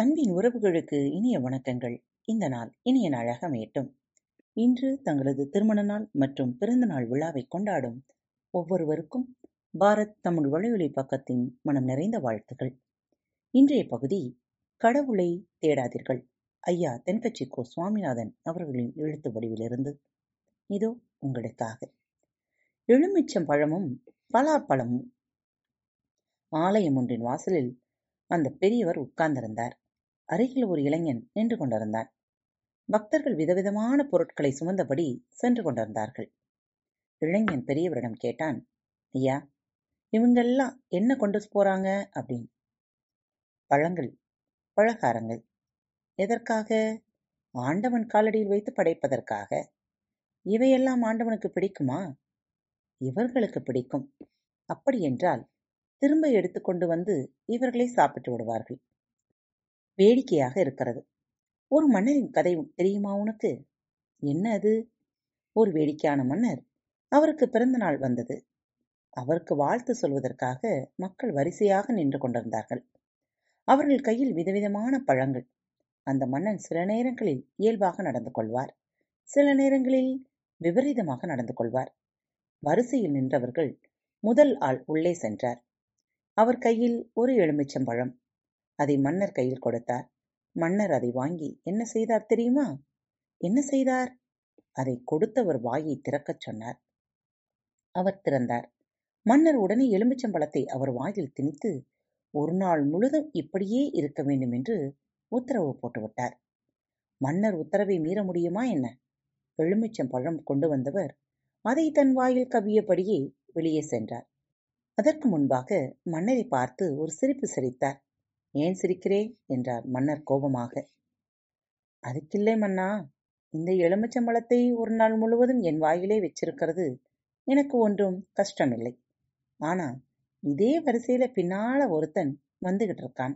அன்பின் உறவுகளுக்கு இனிய வணக்கங்கள். இந்த நாள் இனிய நாளாக அமையட்டும். இன்று தங்களது திருமண நாள் மற்றும் பிறந்த நாள் விழாவை கொண்டாடும் ஒவ்வொருவருக்கும் பாரத் தமிழ் வலையொலி பக்கத்தின் மனம் நிறைந்த வாழ்த்துகள் இன்றைய பகுதி கடவுளை தேடாதீர்கள். ஐயா தென்கட்சி கோ சுவாமிநாதன் அவர்களின் எழுத்து வடிவிலிருந்து. இதோ உங்களுக்காக. எலுமிச்சம் பழமும் பலாப்பழமும் ஆலயம் ஒன்றின் வாசலில் அந்த பெரியவர் உட்கார்ந்திருந்தார். அருகில் ஒரு இளைஞன் நின்று கொண்டிருந்தான். பக்தர்கள் விதவிதமான பொருட்களை சுமந்தபடி சென்று கொண்டிருந்தார்கள். இளைஞன் பெரியவரிடம் கேட்டான் ஐயா இவங்கெல்லாம் என்ன கொண்டு போறாங்க? அப்படின்னு. பழங்கள் பழகாரங்கள். எதற்காக? ஆண்டவன் காலடியில் வைத்து படைப்பதற்காக. இவையெல்லாம் ஆண்டவனுக்கு பிடிக்குமா? இவர்களுக்கு பிடிக்கும். அப்படி என்றால் திரும்ப எடுத்துக்கொண்டு வந்து இவர்களை சாப்பிட்டு விடுவார்கள். வேடிக்கையாக இருக்கிறது. ஒரு மன்னரின் கதை தெரியுமா உனக்கு? என்ன அது? ஒரு வேடிக்கையான மன்னர் அவருக்கு பிறந்த நாள் வந்தது. அவருக்கு வாழ்த்து சொல்வதற்காக மக்கள் வரிசையாக நின்று கொண்டிருந்தார்கள். அவர்கள் கையில் விதவிதமான பழங்கள். அந்த மன்னன் சில நேரங்களில் இயல்பாக நடந்து கொள்வார். சில நேரங்களில் விபரீதமாக நடந்து கொள்வார். வரிசையில் நின்றவர்கள் முதல் ஆள் உள்ளே சென்றார். அவர் கையில் ஒரு எலுமிச்சம்பழம் அதை மன்னர் கையில் கொடுத்தார். மன்னர் அதை வாங்கி என்ன செய்தார் தெரியுமா? என்ன செய்தார்? அதை கொடுத்தவர் வாயை திறக்கச் சொன்னார். அவர் திறந்தார். மன்னர் உடனே எலுமிச்சம்பழத்தை அவர் வாயில் திணித்து ஒரு நாள் முழுதும் இப்படியே இருக்க வேண்டும் என்று உத்தரவு போட்டுவிட்டார் மன்னர் உத்தரவை மீற முடியுமா என்ன? எலுமிச்சம் பழம் கொண்டு வந்தவர் அதை தன் வாயில் கவியபடியே வெளியே சென்றார். அதற்கு முன்பாக மன்னரை பார்த்து ஒரு சிரிப்பு சிரித்தார். ஏன் சிரிக்கிறே என்றார் மன்னர் கோபமாக. அதுக்கில்லை மன்னா. இந்த எலுமிச்சம்பழத்தை ஒரு நாள் முழுவதும் என் வாயிலே வச்சிருக்கிறது. எனக்கு ஒன்றும் கஷ்டமில்லை. ஆனா இதே வரிசையில பின்னால ஒருத்தன் வந்துகிட்டு இருக்கான்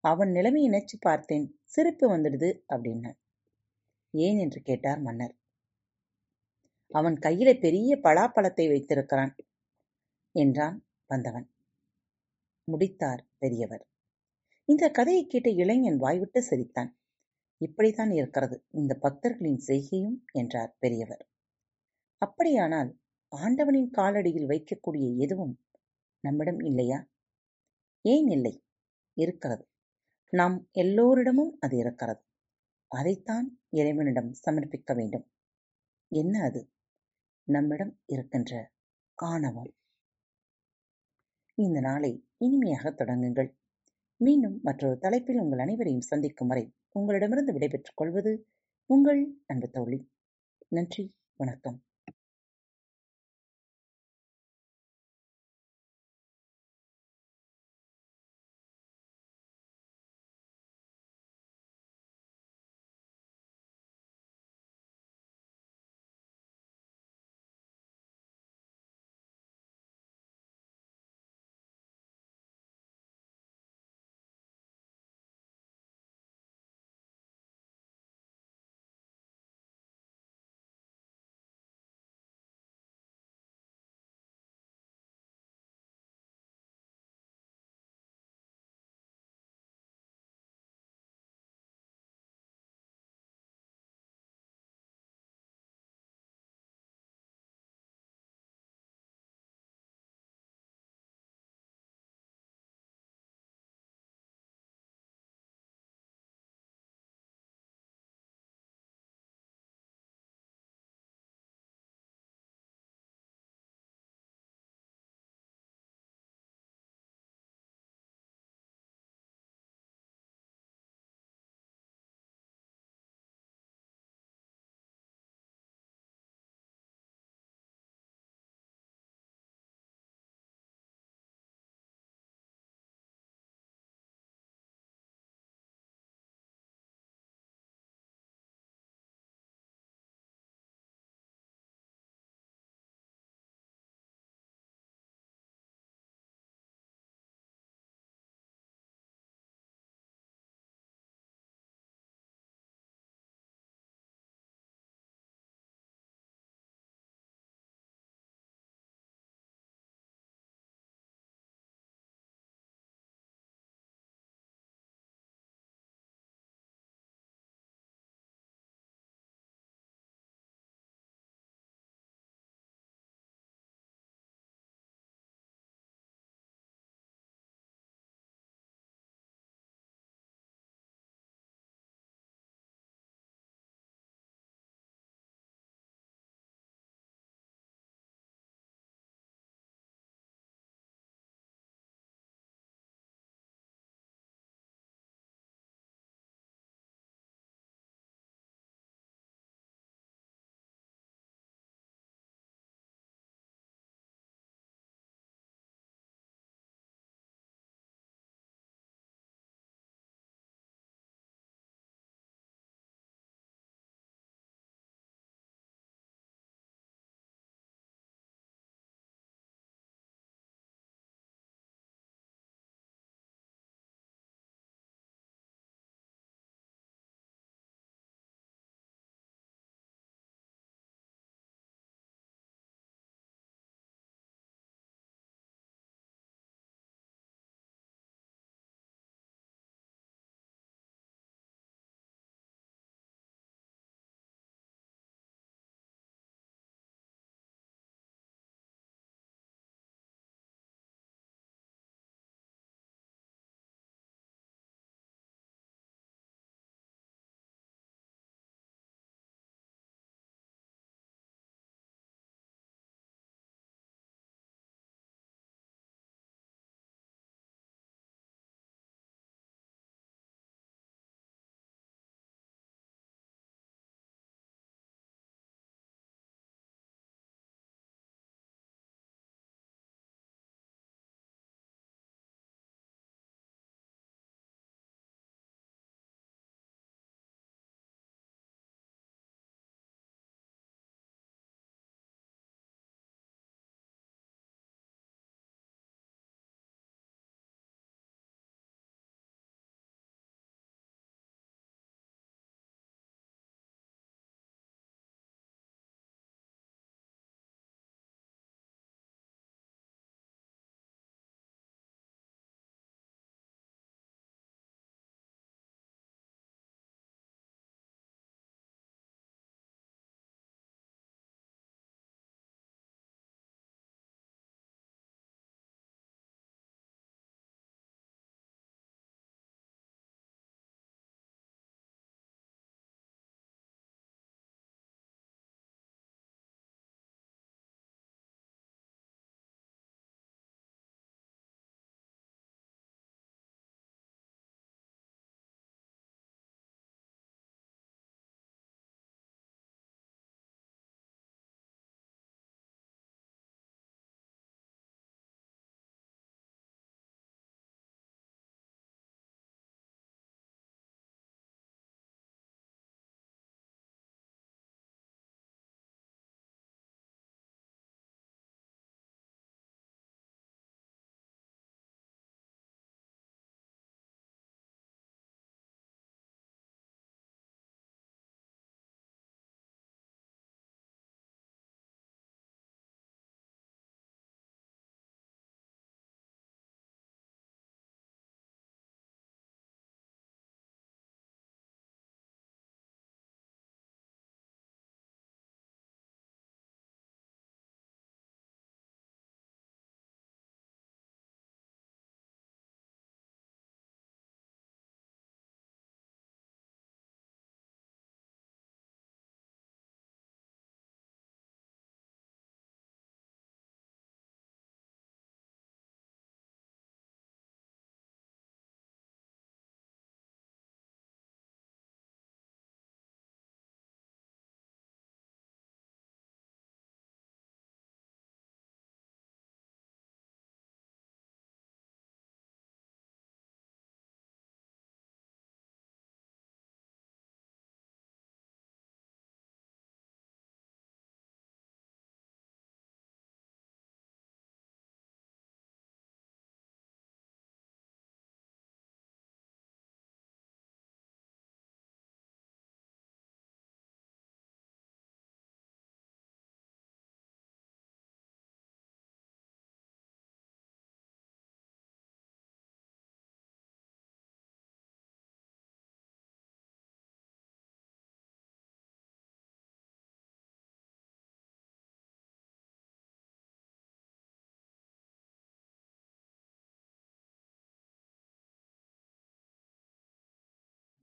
அவன் நிலைமை நினைச்சு பார்த்தேன். சிரிப்பு வந்துடுது அப்படின்னான். ஏன் என்று கேட்டார் மன்னர். அவன் கையில பெரிய பலாப்பழத்தை வைத்திருக்கிறான் என்றான் வந்தவன். முடித்தார் பெரியவர். இந்த கதையை கேட்ட இளைஞன் வாய்விட்டு சிரித்தான். இப்படித்தான் இருக்கிறது. இந்த பக்தர்களின் செய்கையும் என்றார் பெரியவர். அப்படியானால் ஆண்டவனின் காலடியில் வைக்கக்கூடிய எதுவும் நம்மிடம் இல்லையா? ஏன் இல்லை. இருக்கிறது. நாம் எல்லோரிடமும் அது இருக்கிறது. அதைத்தான் இறைவனிடம் சமர்ப்பிக்க வேண்டும். என்ன அது? நம்மிடம் இருக்கின்ற ஆணவம். இந்த நாளை இனிமையாக தொடங்குங்கள். மீண்டும் மற்றொரு தலைப்பில் உங்கள் அனைவரையும் சந்திக்கும் வரை உங்களிடமிருந்து விடைபெற்றுக் கொள்வது உங்கள் அன்பு தோழி. நன்றி வணக்கம்.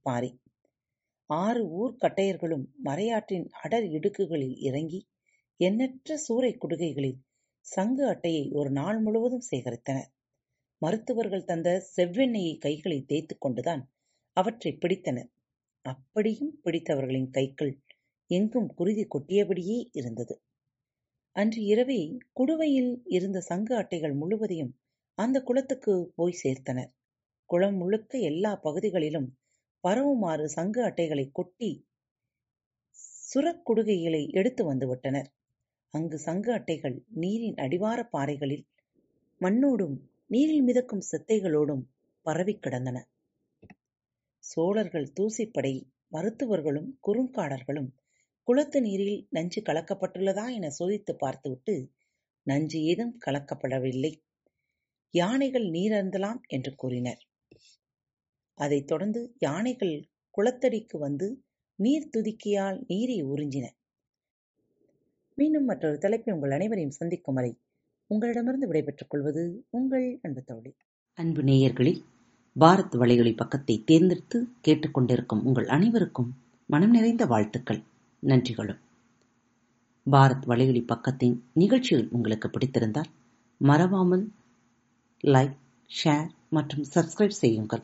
பாரி ஆறு ஊர்க்கட்டையர்களும் மறையாற்றின் அடர் இடுக்குகளில் இறங்கி எண்ணற்ற சூறைக் குடுகைகளில் சங்கு அட்டையை ஒரு நாள் முழுவதும் சேகரித்தனர். மருத்துவர்கள் தந்த செவ்வெண்ணெயை கைகளை தேய்த்து கொண்டுதான் அவற்றை பிடித்தனர். அப்படியும் பிடித்தவர்களின் கைகள் எங்கும் குருதி கொட்டியபடியே இருந்தது. அன்று இரவே குடுவையில் இருந்த சங்கு அட்டைகள் முழுவதையும் அந்த குளத்துக்கு போய் சேர்த்தனர். குளம் முழுக்க எல்லா பகுதிகளிலும் பரவுமாறு சங்கு அட்டைகளை கொட்டி சுரக்குடுகைகளை எடுத்து வந்துவிட்டனர். அங்கு சங்கு அட்டைகள் நீரின் அடிவார பாறைகளில் மண்ணோடும் நீரில் மிதக்கும் செத்தைகளோடும் பரவிக் கிடந்தன. சோழர்கள் தூசிப்படை மருத்துவர்களும் குறுங்காடர்களும் குளத்து நீரில் நஞ்சு கலக்கப்பட்டுள்ளதா என சோதித்து பார்த்துவிட்டு நஞ்சு ஏதும் கலக்கப்படவில்லை. யானைகள் நீர் அருந்தலாம் என்று கூறினர். அதைத் தொடர்ந்து யானைகள் குளத்தடிக்கு வந்து நீர் துதிக்கியால் நீரை உறிஞ்சின. மீண்டும் மற்றொரு தலைப்பில் உங்கள் அனைவரையும் சந்திக்கும் வரை உங்களிடமிருந்து விடைபெற்றுக் கொள்வது உங்கள் அன்பு தோழி அன்பு நேயர்களில் பாரத் வலையொலி பக்கத்தை தேர்ந்தெடுத்து கேட்டுக்கொண்டிருக்கும் உங்கள் அனைவருக்கும் மனம் நிறைந்த வாழ்த்துக்கள் நன்றிகளும். பாரத் வலையொலி பக்கத்தின் நிகழ்ச்சிகள் உங்களுக்கு பிடித்திருந்தால் மறவாமல் லைக் ஷேர் மற்றும் சப்ஸ்கிரைப் செய்யுங்கள்.